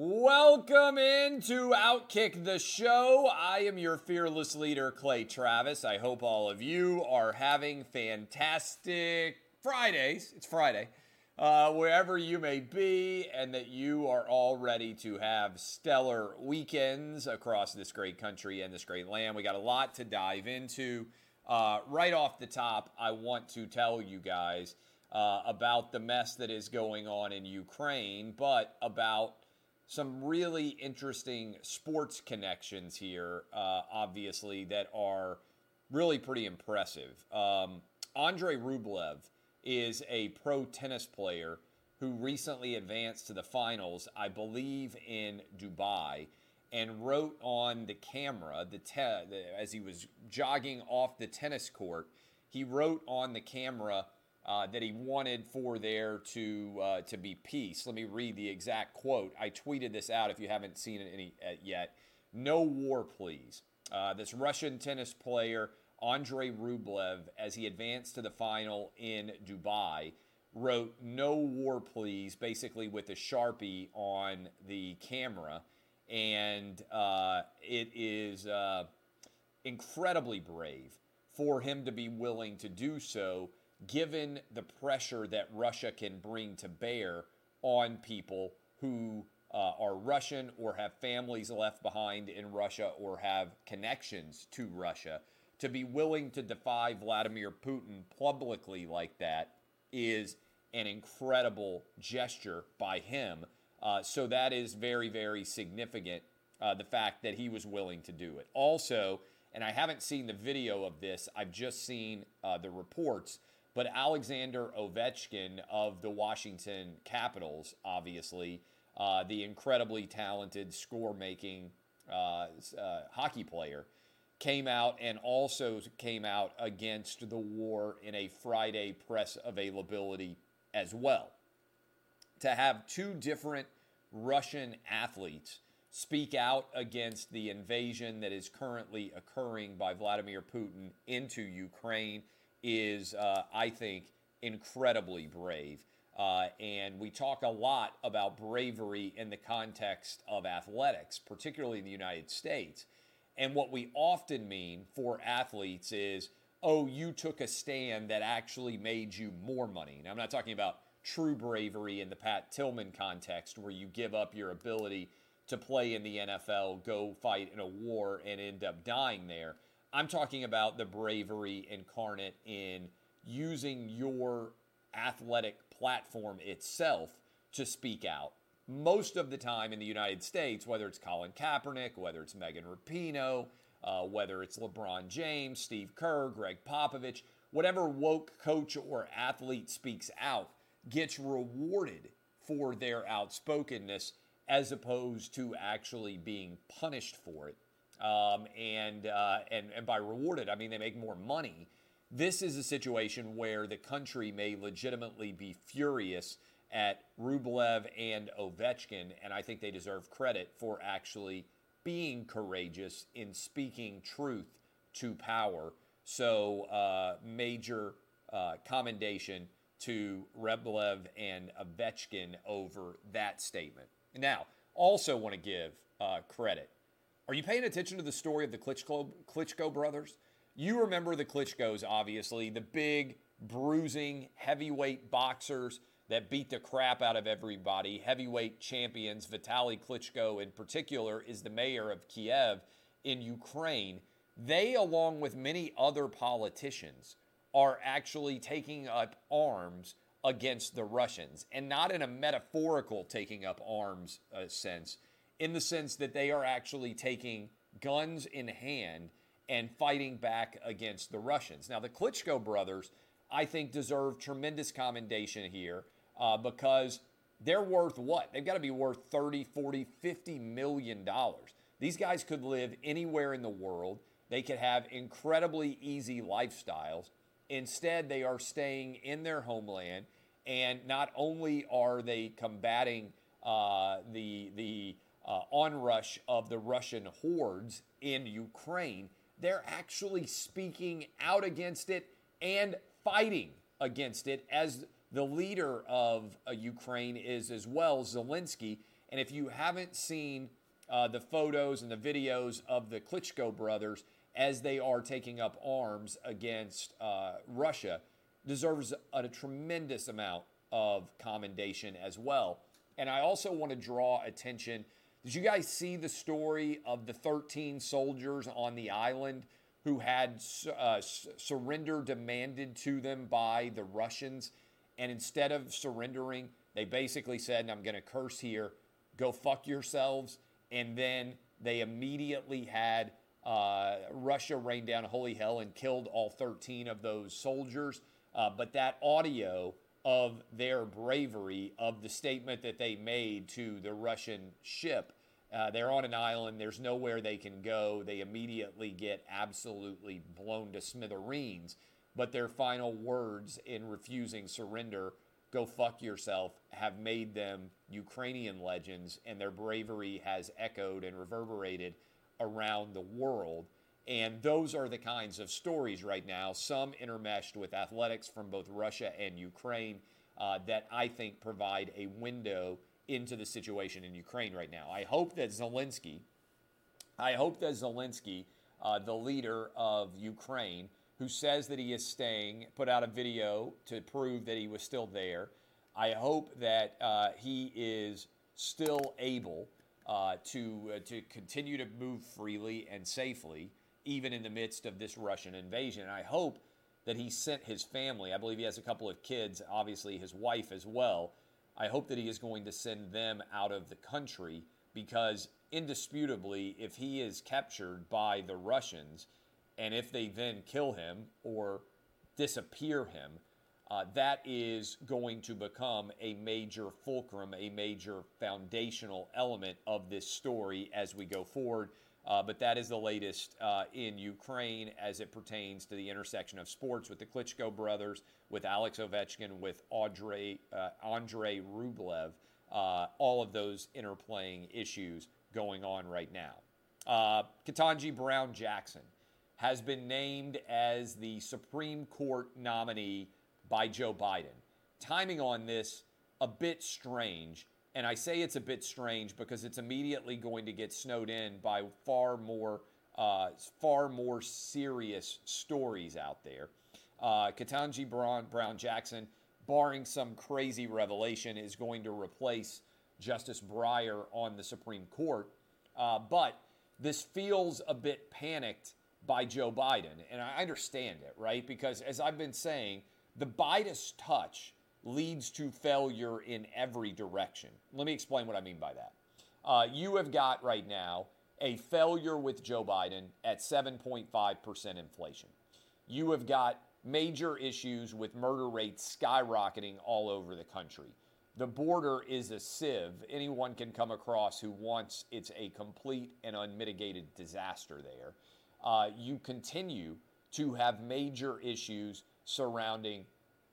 Welcome into Outkick the Show. I am your fearless leader, Clay Travis. I hope all of you are having fantastic Fridays. It's Friday. Uh, wherever you may be, and that you are all ready to have stellar weekends across this great country and this great land. We got a lot to dive into. Uh, right off the top, I want to tell you guys uh, about the mess that is going on in Ukraine, but about some really interesting sports connections here, uh, obviously, that are really pretty impressive. Um, Andrei Rublev is a pro tennis player who recently advanced to the finals, I believe, in Dubai and wrote on the camera the, te- the, as he was jogging off the tennis court. He wrote on the camera uh, that he wanted for there to uh, to be peace. Let me read the exact quote. I tweeted this out if you haven't seen it any, uh, yet. No war, please. Uh, this Russian tennis player Andrei Rublev, as he advanced to the final in Dubai, wrote "No war, please," basically with a sharpie on the camera and uh, it is incredibly brave for him to be willing to do so, given the pressure that Russia can bring to bear on people who uh, are Russian or have families left behind in Russia or have connections to Russia. To be willing to defy Vladimir Putin publicly like that is an incredible gesture by him uh, so that is very, very significant, uh, the fact that he was willing to do it. Also, and I haven't seen the video of this, I've just seen uh, the reports, but Alexander Ovechkin of the Washington Capitals, obviously, uh, the incredibly talented score making uh, uh, hockey player, came out and also came out against the war in a Friday press availability as well. To have two different Russian athletes speak out against the invasion that is currently occurring by Vladimir Putin into Ukraine is, uh, I think, incredibly brave. Uh, and we talk a lot about bravery in the context of athletics, particularly in the United States. And what we often mean for athletes is, oh, you took a stand that actually made you more money. Now, I'm not talking about true bravery in the Pat Tillman context, where you give up your ability to play in the NFL, go fight in a war, and end up dying there. I'm talking about the bravery incarnate in using your athletic platform itself to speak out. Most of the time in the United States, whether it's Colin Kaepernick, whether it's Megan Rapinoe, uh, whether it's LeBron James, Steve Kerr, Gregg Popovich, whatever woke coach or athlete speaks out, gets rewarded for their outspokenness as opposed to actually being punished for it. Um, and, uh, and, and by rewarded, I mean they make more money. This is a situation where the country may legitimately be furious at Rublev and Ovechkin, and I think they deserve credit for actually being courageous in speaking truth to power. So, uh, major uh, commendation to Rublev and Ovechkin over that statement. Now, also want to give uh, credit. Are you paying attention to the story of the Klitschko, Klitschko brothers? You remember the Klitschkos, obviously, the big, bruising, heavyweight boxers that beat the crap out of everybody, heavyweight champions. Vitaly Klitschko, in particular, is the mayor of Kiev in Ukraine. They, along with many other politicians, are actually taking up arms against the Russians, and not in a metaphorical taking up arms uh, sense, in the sense that they are actually taking guns in hand and fighting back against the Russians. Now, the Klitschko brothers, I think, deserve tremendous commendation here uh, because they're worth what? They've got to be worth 30, 40, 50 million dollars. These guys could live anywhere in the world. They could have incredibly easy lifestyles. Instead, they are staying in their homeland, and not only are they combating uh, the the uh, onrush of the Russian hordes in Ukraine, they're actually speaking out against it and fighting against it, as the leader of uh, Ukraine is as well, Zelensky. And if you haven't seen uh, the photos and the videos of the Klitschko brothers as they are taking up arms against uh, Russia, deserves a, a tremendous amount of commendation as well. And I also want to draw attention. Did you guys see the story of the 13 soldiers on the island who had uh, surrender demanded to them by the Russians? And instead of surrendering, they basically said, I'm going to curse here, go fuck yourselves. And then they immediately had uh, Russia rain down holy hell and killed all 13 of those soldiers. Uh, but that audio of their bravery, of the statement that they made to the Russian ship, uh, they're on an island, there's nowhere they can go. They immediately get absolutely blown to smithereens. But their final words in refusing surrender go fuck yourself have made them Ukrainian legends, and their bravery has echoed and reverberated around the world. And those are the kinds of stories right now, some intermeshed with athletics from both Russia and Ukraine, uh, that I think provide a window into the situation in Ukraine right now. I hope that Zelensky, I hope that Zelensky, uh, the leader of Ukraine, who says that he is staying, put out a video to prove that he was still there. I hope that uh, he is still able uh, to uh, to continue to move freely and safely, even in the midst of this Russian invasion. And I hope that he sent his family. I believe he has a couple of kids, obviously his wife as well. I hope that he is going to send them out of the country because indisputably, if he is captured by the Russians and if they then kill him or disappear him, uh, that is going to become a major fulcrum, a major foundational element of this story as we go forward. Uh, but that is the latest uh, in Ukraine as it pertains to the intersection of sports with the Klitschko brothers, with Alex Ovechkin, with Audrey, uh, Andrei Rublev, uh, all of those interplaying issues going on right now. Uh, Ketanji Brown Jackson has been named as the Supreme Court nominee by Joe Biden. Timing on this a bit strange, and I say it's a bit strange because it's immediately going to get snowed in by far more uh, far more serious stories out there. Uh, Ketanji Brown, Brown Jackson, barring some crazy revelation, is going to replace Justice Breyer on the Supreme Court. Uh, but this feels a bit panicked by Joe Biden. And I understand it, right? Because as I've been saying, the Biden's touch leads to failure in every direction. Let me explain what I mean by that. Uh, you have got right now a failure with Joe Biden at 7.5% inflation. You have got major issues with murder rates skyrocketing all over the country. The border is a sieve. Anyone can come across who wants it's a complete and unmitigated disaster there uh, you continue to have major issues surrounding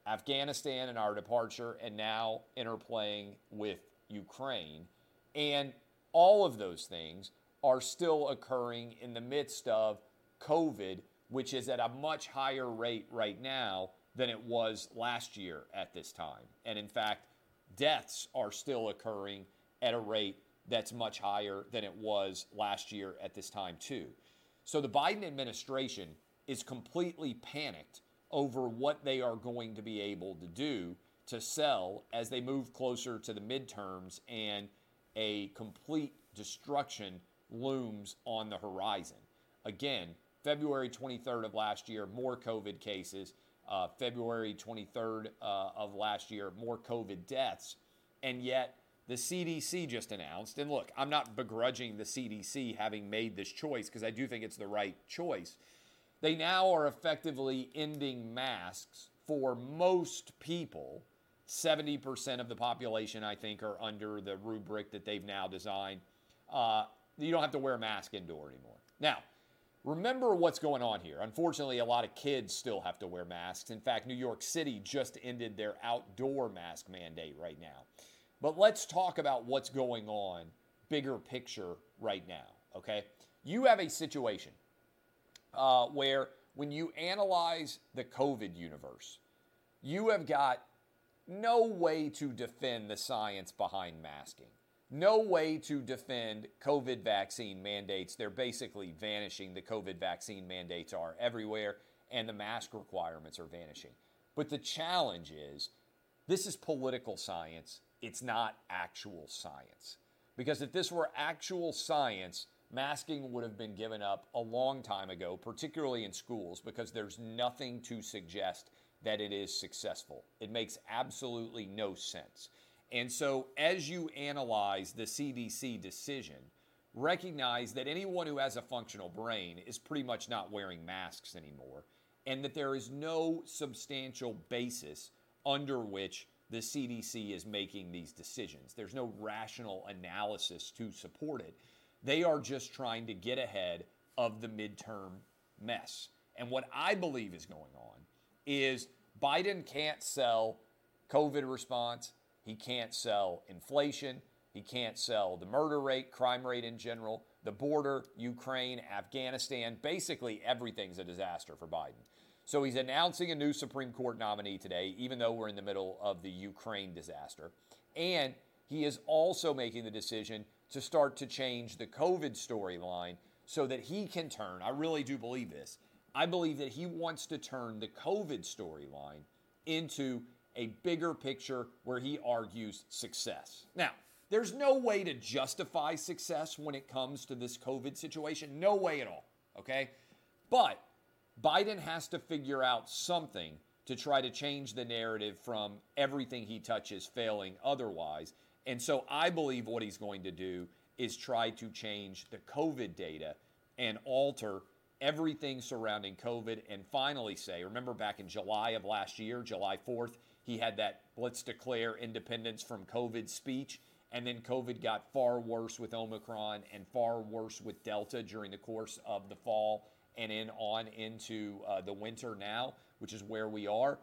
Afghanistan and our departure, and now interplaying with Ukraine. And all of those things are still occurring in the midst of COVID, which is at a much higher rate right now than it was last year at this time. And in fact, deaths are still occurring at a rate that's much higher than it was last year at this time, too. So the Biden administration is completely panicked over what they are going to be able to do to sell as they move closer to the midterms and a complete destruction looms on the horizon. Again, February 23rd of last year, more COVID cases. Uh, February 23rd uh, of last year, more COVID deaths. And yet, the CDC just announced, and look, I'm not begrudging the CDC having made this choice because I do think it's the right choice. They now are effectively ending masks for most people. 70% of the population, I think, are under the rubric that they've now designed. Uh, you don't have to wear a mask indoor anymore. Now, remember what's going on here. Unfortunately, a lot of kids still have to wear masks. In fact, New York City just ended their outdoor mask mandate right now. But let's talk about what's going on, bigger picture right now, okay? You have a situation uh, where when you analyze the COVID universe, you have got no way to defend the science behind masking no way to defend COVID vaccine mandates. They're basically vanishing. The COVID vaccine mandates are everywhere, and the mask requirements are vanishing. But the challenge is this is political science, it's not actual science. Because if this were actual science, masking would have been given up a long time ago, particularly in schools, because there's nothing to suggest that it is successful. It makes absolutely no sense. And so, as you analyze the CDC decision, recognize that anyone who has a functional brain is pretty much not wearing masks anymore, and that there is no substantial basis under which the CDC is making these decisions. There's no rational analysis to support it. They are just trying to get ahead of the midterm mess. And what I believe is going on is Biden can't sell COVID response he can't sell inflation. He can't sell the murder rate, crime rate in general, the border, Ukraine, Afghanistan. Basically, everything's a disaster for Biden. So he's announcing a new Supreme Court nominee today, even though we're in the middle of the Ukraine disaster. And he is also making the decision to start to change the COVID storyline so that he can turn. I really do believe this. I believe that he wants to turn the COVID storyline into a bigger picture where he argues success. Now, there's no way to justify success when it comes to this COVID situation. No way at all. Okay? But Biden has to figure out something to try to change the narrative from everything he touches failing otherwise. And so I believe what he's going to do is try to change the COVID data and alter everything surrounding COVID and finally say, remember back in July of last year, July 4th, he had that let's declare independence from COVID speech. And then COVID got far worse with Omicron and far worse with Delta during the course of the fall and in on into uh, the winter now, which is where we are.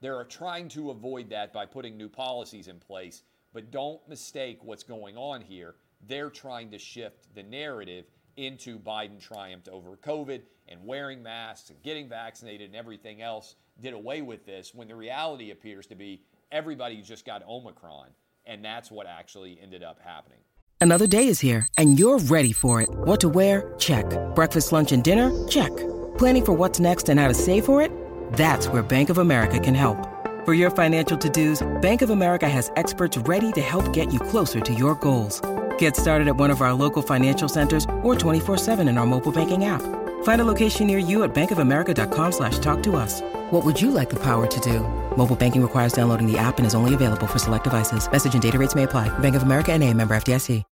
They're trying to avoid that by putting new policies in place. But don't mistake what's going on here. They're trying to shift the narrative into Biden triumphed over COVID and wearing masks and getting vaccinated and everything else did away with this when the reality appears to be everybody just got Omicron. And that's what actually ended up happening. Another day is here and you're ready for it. What to wear? Check. Breakfast, lunch, and dinner? Check. Planning for what's next and how to save for it? That's where Bank of America can help. For your financial to dos, Bank of America has experts ready to help get you closer to your goals. Get started at one of our local financial centers or 24 7 in our mobile banking app. Find a location near you at bankofamerica.com slash talk to us. What would you like the power to do? Mobile banking requires downloading the app and is only available for select devices. Message and data rates may apply. Bank of America and a member FDIC.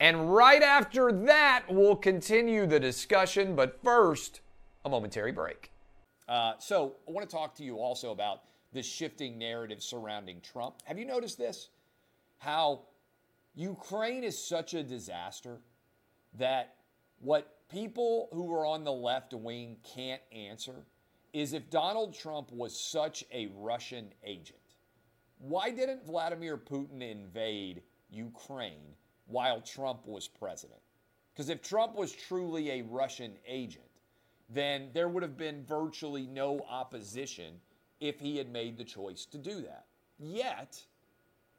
And right after that, we'll continue the discussion. But first, a momentary break. Uh, so I want to talk to you also about the shifting narrative surrounding Trump. Have you noticed this? How Ukraine is such a disaster that what people who are on the left wing can't answer is if Donald Trump was such a Russian agent, why didn't Vladimir Putin invade Ukraine while Trump was president? Because if Trump was truly a Russian agent, then there would have been virtually no opposition if he had made the choice to do that. Yet,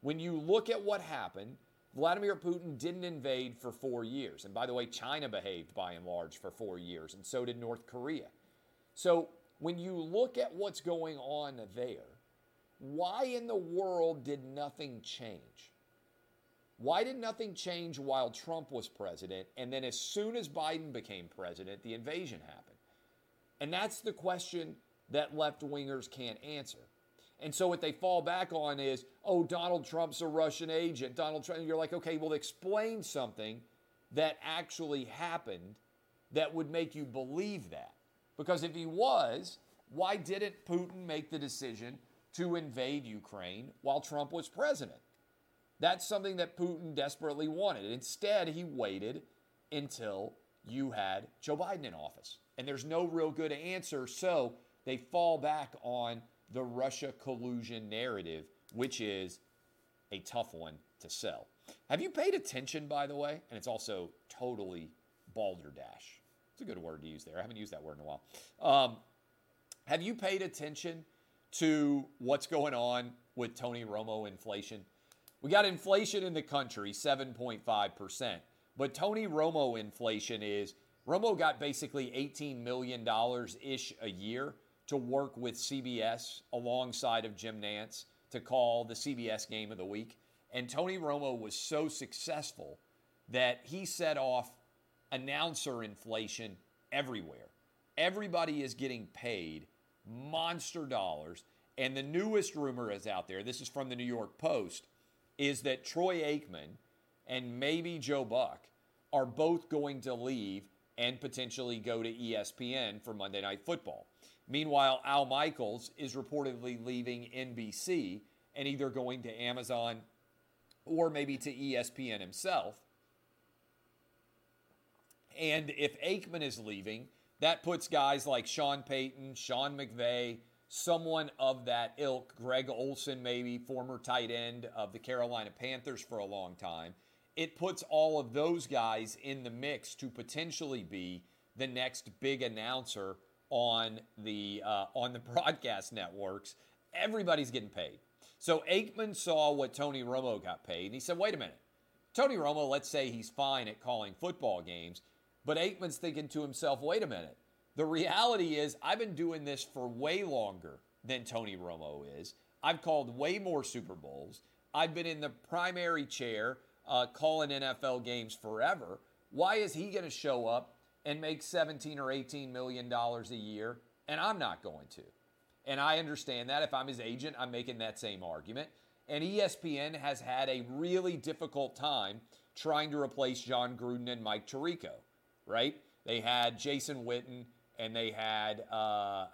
when you look at what happened, Vladimir Putin didn't invade for four years. And by the way, China behaved by and large for four years, and so did North Korea. So when you look at what's going on there, why in the world did nothing change? Why did nothing change while Trump was president? And then as soon as Biden became president, the invasion happened. And that's the question that left wingers can't answer. And so what they fall back on is, oh, Donald Trump's a Russian agent. Donald Trump, you're like, okay, well, explain something that actually happened that would make you believe that. Because if he was, why didn't Putin make the decision to invade Ukraine while Trump was president? That's something that Putin desperately wanted. Instead, he waited until you had Joe Biden in office. And there's no real good answer. So they fall back on the Russia collusion narrative, which is a tough one to sell. Have you paid attention, by the way? And it's also totally balderdash. It's a good word to use there. I haven't used that word in a while. Um, have you paid attention to what's going on with Tony Romo inflation? We got inflation in the country, 7.5%. But Tony Romo inflation is Romo got basically $18 million ish a year to work with CBS alongside of Jim Nantz to call the CBS game of the week. And Tony Romo was so successful that he set off announcer inflation everywhere. Everybody is getting paid monster dollars. And the newest rumor is out there, this is from the New York Post, is that Troy Aikman and maybe Joe Buck are both going to leave and potentially go to ESPN for Monday Night Football. Meanwhile, Al Michaels is reportedly leaving NBC and either going to Amazon or maybe to ESPN himself. And if Aikman is leaving, that puts guys like Sean Payton, Sean McVay, someone of that ilk, Greg Olsen, maybe former tight end of the Carolina Panthers for a long time. It puts all of those guys in the mix to potentially be the next big announcer on the uh, on the broadcast networks. Everybody's getting paid. So Aikman saw what Tony Romo got paid, and he said, "Wait a minute, Tony Romo. Let's say he's fine at calling football games." But Aikman's thinking to himself, wait a minute. The reality is, I've been doing this for way longer than Tony Romo is. I've called way more Super Bowls. I've been in the primary chair uh, calling NFL games forever. Why is he going to show up and make 17 or 18 million dollars a year and I'm not going to? And I understand that. If I'm his agent, I'm making that same argument. And ESPN has had a really difficult time trying to replace Jon Gruden and Mike Tirico right? They had Jason Witten and they had, uh,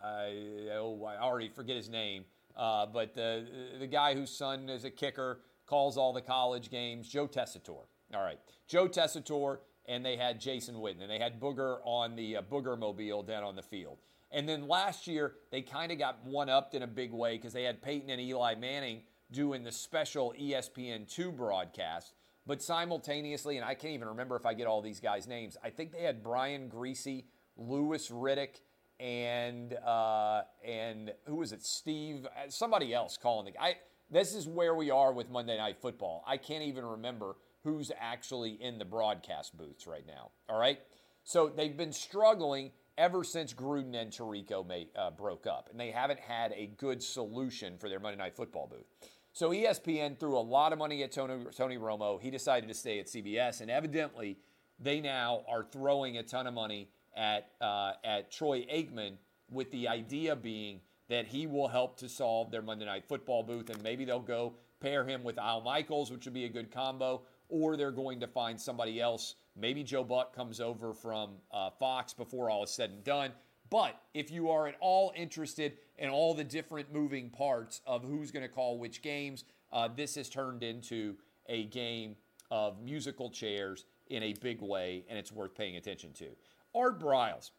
oh, I already forget his name, uh, but the, the guy whose son is a kicker, calls all the college games, Joe Tessitore. All right, Joe Tessitore, and they had Jason Witten, and they had Booger on the uh, Booger Mobile down on the field. And then last year, they kind of got one upped in a big way because they had Peyton and Eli Manning doing the special ESPN2 broadcast. But simultaneously, and I can't even remember if I get all these guys' names, I think they had Brian Griese, Louis Riddick, and uh, and who was it? Steve, uh, somebody else calling the. I this is where we are with Monday Night Football. I can't even remember who's actually in the broadcast booths right now. All right, so they've been struggling ever since Gruden and Tirico may, uh, broke up, and they haven't had a good solution for their Monday Night Football booth. So ESPN threw a lot of money at Tony, Tony Romo. He decided to stay at CBS, and evidently they now are throwing a ton of money at uh, at Troy Aikman with the idea being that he will help to solve their Monday Night Football booth, and maybe they'll go pair him with Al Michaels, which would be a good combo, or they're going to find somebody else. Maybe Joe Buck comes over from uh, Fox before all is said and done. But if you are at all interested in all the different moving parts of who's going to call which games, uh, this has turned into a game of musical chairs in a big way, and it's worth paying attention to. Art Briles.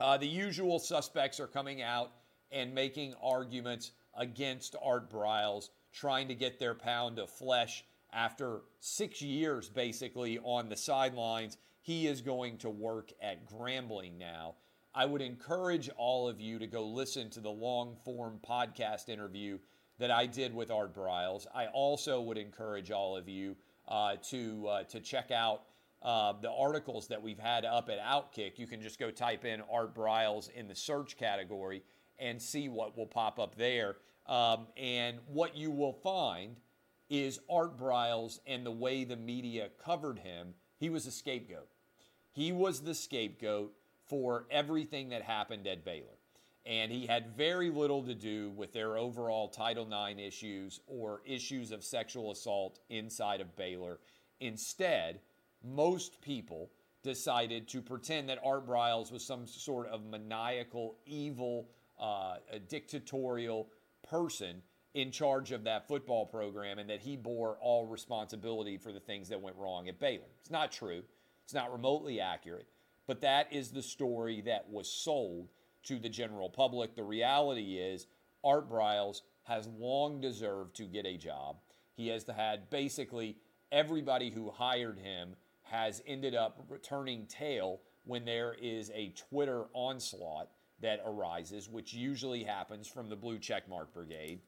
Uh, the usual suspects are coming out and making arguments against Art Briles, trying to get their pound of flesh after six years basically on the sidelines. He is going to work at Grambling now. I would encourage all of you to go listen to the long form podcast interview that I did with Art Briles. I also would encourage all of you uh, to uh, to check out uh, the articles that we've had up at Outkick. You can just go type in Art Briles in the search category and see what will pop up there. Um, and what you will find is Art Briles and the way the media covered him. He was a scapegoat. He was the scapegoat for everything that happened at Baylor. And he had very little to do with their overall Title IX issues or issues of sexual assault inside of Baylor. Instead, most people decided to pretend that Art Briles was some sort of maniacal, evil, uh, dictatorial person in charge of that football program and that he bore all responsibility for the things that went wrong at Baylor. It's not true. It's not remotely accurate, but that is the story that was sold to the general public. The reality is, Art Briles has long deserved to get a job. He has had basically everybody who hired him has ended up returning tail when there is a Twitter onslaught that arises, which usually happens from the blue checkmark brigade.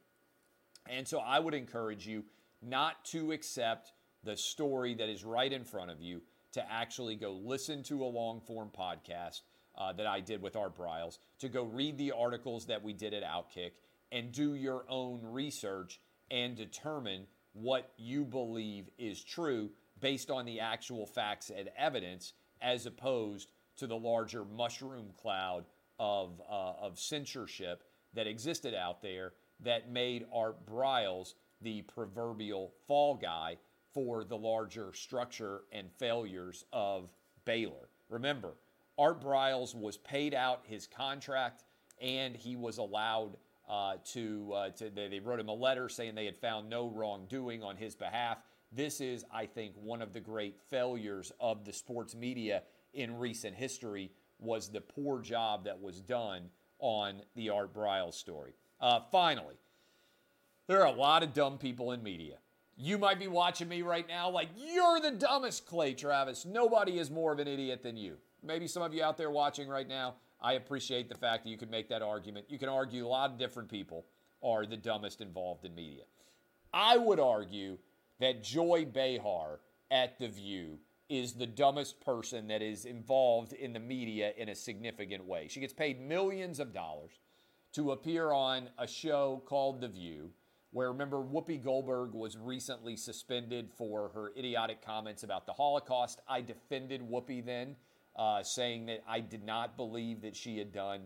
And so I would encourage you not to accept the story that is right in front of you, to actually go listen to a long form podcast uh, that I did with Art Briles, to go read the articles that we did at Outkick, and do your own research and determine what you believe is true based on the actual facts and evidence, as opposed to the larger mushroom cloud of, uh, of censorship that existed out there that made Art Briles the proverbial fall guy for the larger structure and failures of Baylor. Remember, Art Briles was paid out his contract and he was allowed uh, to, uh, to they, they wrote him a letter saying they had found no wrongdoing on his behalf. This is, I think, one of the great failures of the sports media in recent history was the poor job that was done on the Art Briles story. Uh, finally, there are a lot of dumb people in media. You might be watching me right now like, you're the dumbest, Clay Travis. Nobody is more of an idiot than you. Maybe some of you out there watching right now, I appreciate the fact that you could make that argument. You can argue a lot of different people are the dumbest involved in media. I would argue that Joy Behar at The View is the dumbest person that is involved in the media in a significant way. She gets paid millions of dollars to appear on a show called The View where remember Whoopi Goldberg was recently suspended for her idiotic comments about the Holocaust. I defended Whoopi then, uh, saying that I did not believe that she had done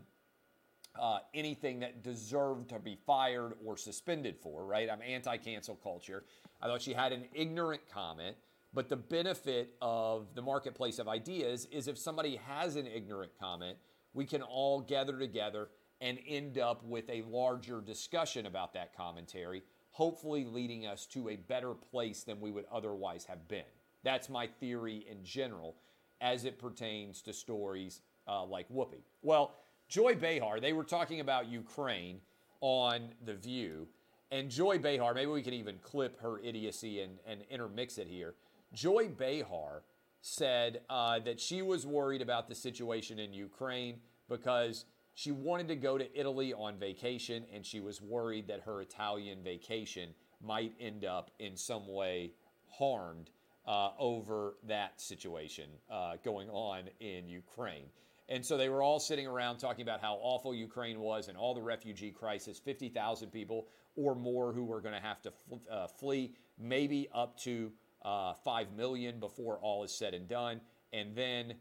uh, anything that deserved to be fired or suspended for, right? I'm anti cancel culture. I thought she had an ignorant comment. But the benefit of the marketplace of ideas is if somebody has an ignorant comment, we can all gather together and end up with a larger discussion about that commentary, hopefully leading us to a better place than we would otherwise have been. That's my theory in general as it pertains to stories uh, like Whoopi. Well, Joy Behar, they were talking about Ukraine on The View. And Joy Behar, maybe we can even clip her idiocy and, and intermix it here. Joy Behar said uh, that she was worried about the situation in Ukraine because she wanted to go to Italy on vacation, and she was worried that her Italian vacation might end up in some way harmed uh, over that situation uh, going on in Ukraine. And so they were all sitting around talking about how awful Ukraine was and all the refugee crisis 50,000 people or more who were going to have to fl- uh, flee, maybe up to uh, 5 million before all is said and done. And then,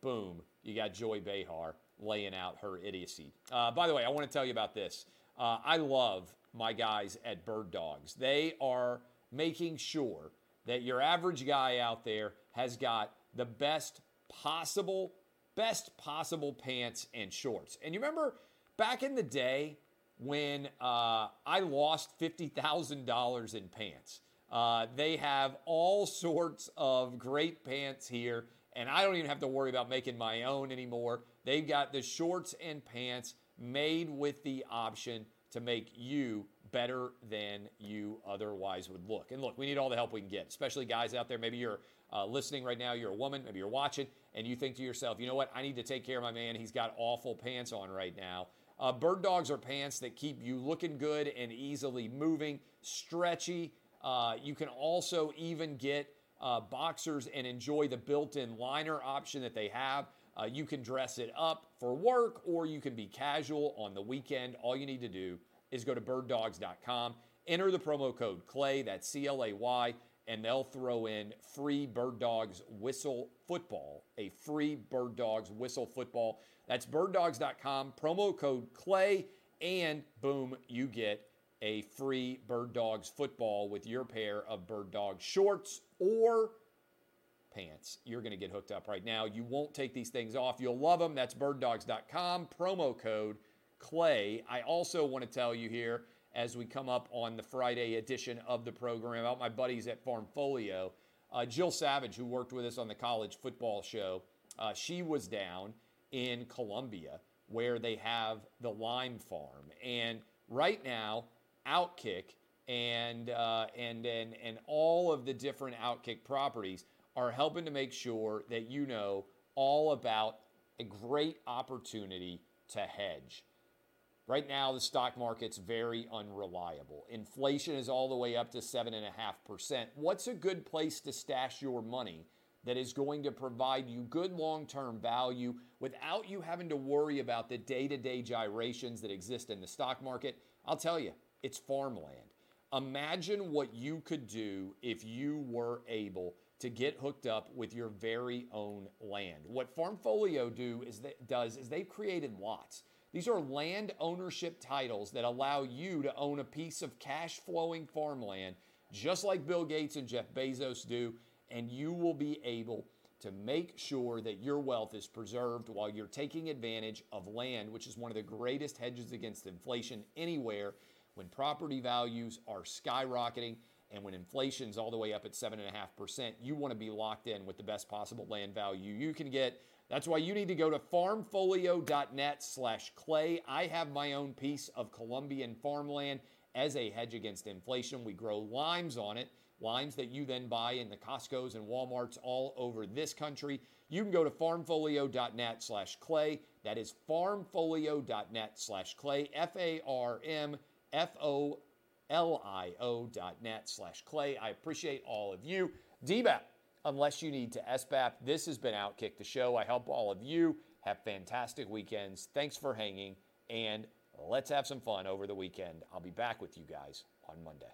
boom, you got Joy Behar laying out her idiocy. Uh, by the way, I want to tell you about this. Uh, I love my guys at Birddogs. They are making sure that your average guy out there has got the best possible, best possible pants and shorts. And you remember back in the day when uh, I lost $50,000 in pants. Uh, they have all sorts of great pants here, and I don't even have to worry about making my own anymore. They've got the shorts and pants made with the option to make you better than you otherwise would look. And look, we need all the help we can get, especially guys out there. Maybe you're uh, listening right now, you're a woman, maybe you're watching, and you think to yourself, you know what, I need to take care of my man. He's got awful pants on right now. Uh, Birddogs are pants that keep you looking good and easily moving, stretchy. Uh, you can also even get uh, boxers and enjoy the built in liner option that they have. Uh, you can dress it up for work or you can be casual on the weekend. All you need to do is go to birddogs.com, enter the promo code CLAY, that's C L A Y, and they'll throw in free Birddogs Whistle Football, a free Birddogs Whistle Football. That's birddogs.com, promo code CLAY, and boom, you get a free Birddogs football with your pair of Birddogs shorts or pants. You're going to get hooked up right now. You won't take these things off. You'll love them. That's birddogs.com, promo code CLAY. I also want to tell you here as we come up on the Friday edition of the program about my buddies at Farmfolio. Uh, Jill Savage, who worked with us on the college football show, uh, she was down in Colombia where they have the lime farm. And right now, Outkick and, uh, and, and, and all of the different Outkick properties are helping to make sure that you know all about a great opportunity to hedge. Right now, the stock market's very unreliable. Inflation is all the way up to 7.5%. What's a good place to stash your money that is going to provide you good long term value without you having to worry about the day to day gyrations that exist in the stock market? I'll tell you, it's farmland. Imagine what you could do if you were able to get hooked up with your very own land. What Farmfolio do is that, does is they've created lots. These are land ownership titles that allow you to own a piece of cash flowing farmland, just like Bill Gates and Jeff Bezos do, and you will be able to make sure that your wealth is preserved while you're taking advantage of land, which is one of the greatest hedges against inflation anywhere when property values are skyrocketing and when inflation's all the way up at 7.5%, you want to be locked in with the best possible land value you can get. That's why you need to go to farmfolio.net slash clay. I have my own piece of Colombian farmland as a hedge against inflation. We grow limes on it, limes that you then buy in the Costco's and Walmarts all over this country. You can go to farmfolio.net slash clay. That is farmfolio.net slash clay, F A R M F O lio.net slash clay. I appreciate all of you. DBAP, unless you need to SBAP, this has been Outkick the Show. I hope all of you have fantastic weekends. Thanks for hanging, and let's have some fun over the weekend. I'll be back with you guys on Monday.